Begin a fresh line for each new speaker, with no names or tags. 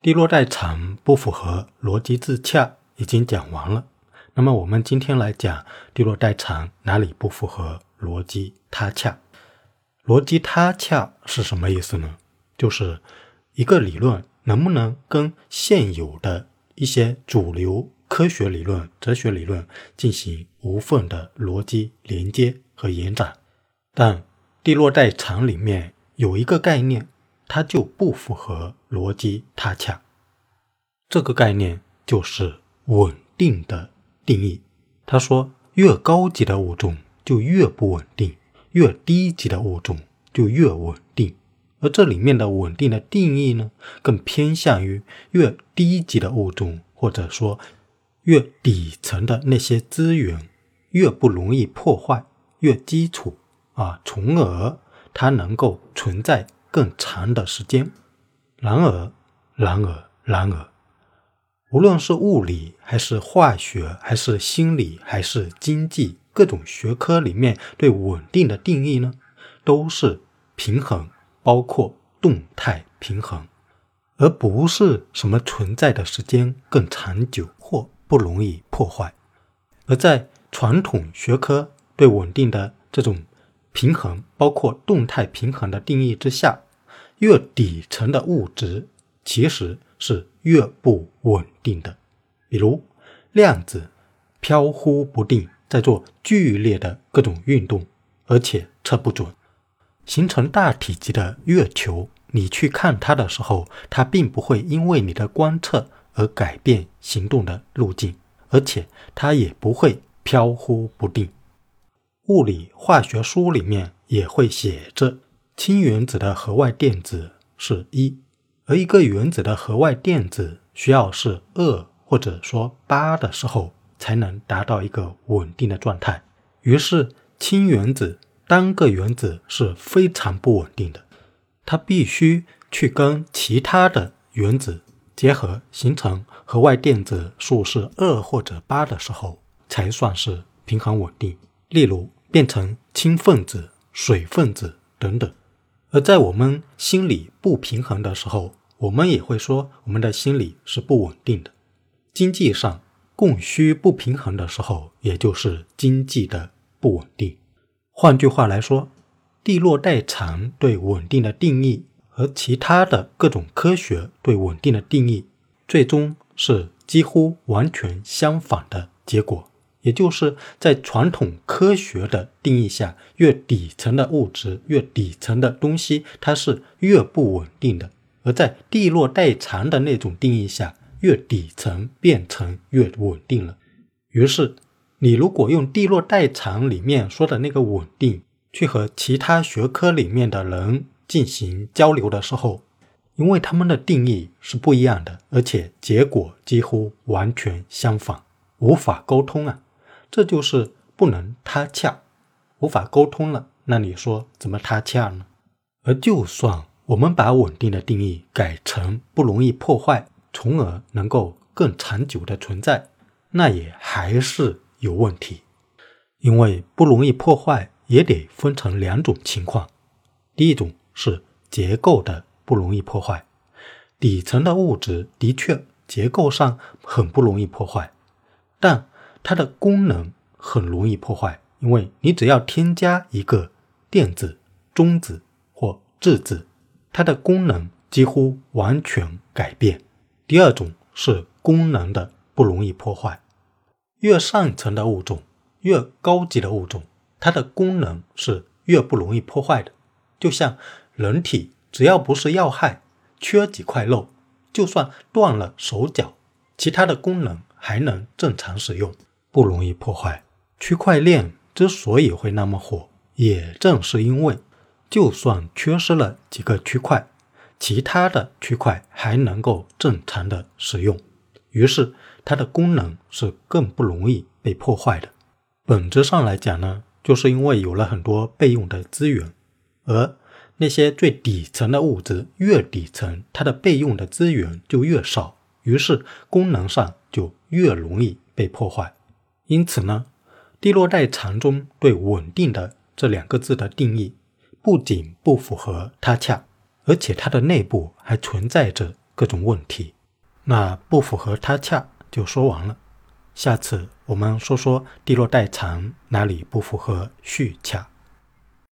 地落代偿不符合逻辑自洽已经讲完了，那么我们今天来讲地落代偿哪里不符合逻辑他洽？逻辑他洽是什么意思呢？就是一个理论能不能跟现有的一些主流科学理论、哲学理论进行无缝的逻辑连接和延展？但地落代偿里面有一个概念。它就不符合逻辑他洽，这个概念就是稳定的定义。他说，越高级的物种就越不稳定，越低级的物种就越稳定。而这里面的稳定的定义呢，更偏向于越低级的物种，或者说越底层的那些资源越不容易破坏，越基础啊，从而它能够存在。更长的时间。然而，然而，然而，无论是物理，还是化学，还是心理，还是经济，各种学科里面对稳定的定义呢，都是平衡，包括动态平衡，而不是什么存在的时间更长久或不容易破坏。而在传统学科对稳定的这种。平衡包括动态平衡的定义之下，越底层的物质其实是越不稳定的。比如量子飘忽不定，在做剧烈的各种运动，而且测不准。形成大体积的月球，你去看它的时候，它并不会因为你的观测而改变行动的路径，而且它也不会飘忽不定。物理化学书里面也会写着，氢原子的核外电子是一，而一个原子的核外电子需要是二或者说八的时候，才能达到一个稳定的状态。于是，氢原子单个原子是非常不稳定的，它必须去跟其他的原子结合，形成核外电子数是二或者八的时候，才算是平衡稳定。例如。变成氢分子、水分子等等，而在我们心理不平衡的时候，我们也会说我们的心理是不稳定的。经济上供需不平衡的时候，也就是经济的不稳定。换句话来说，地落代偿对稳定的定义和其他的各种科学对稳定的定义，最终是几乎完全相反的结果。也就是在传统科学的定义下，越底层的物质、越底层的东西，它是越不稳定的；而在地落代偿的那种定义下，越底层变成越稳定了。于是，你如果用地落代偿里面说的那个稳定，去和其他学科里面的人进行交流的时候，因为他们的定义是不一样的，而且结果几乎完全相反，无法沟通啊。这就是不能他洽，无法沟通了。那你说怎么他洽呢？而就算我们把稳定的定义改成不容易破坏，从而能够更长久的存在，那也还是有问题。因为不容易破坏也得分成两种情况：第一种是结构的不容易破坏，底层的物质的确结构上很不容易破坏，但。它的功能很容易破坏，因为你只要添加一个电子、中子或质子，它的功能几乎完全改变。第二种是功能的不容易破坏，越上层的物种、越高级的物种，它的功能是越不容易破坏的。就像人体，只要不是要害，缺几块肉，就算断了手脚，其他的功能还能正常使用。不容易破坏。区块链之所以会那么火，也正是因为，就算缺失了几个区块，其他的区块还能够正常的使用，于是它的功能是更不容易被破坏的。本质上来讲呢，就是因为有了很多备用的资源，而那些最底层的物质越底层，它的备用的资源就越少，于是功能上就越容易被破坏。因此呢，地落带长中对“稳定”的这两个字的定义，不仅不符合他恰，而且它的内部还存在着各种问题。那不符合他恰就说完了。下次我们说说地落代偿哪里不符合续恰。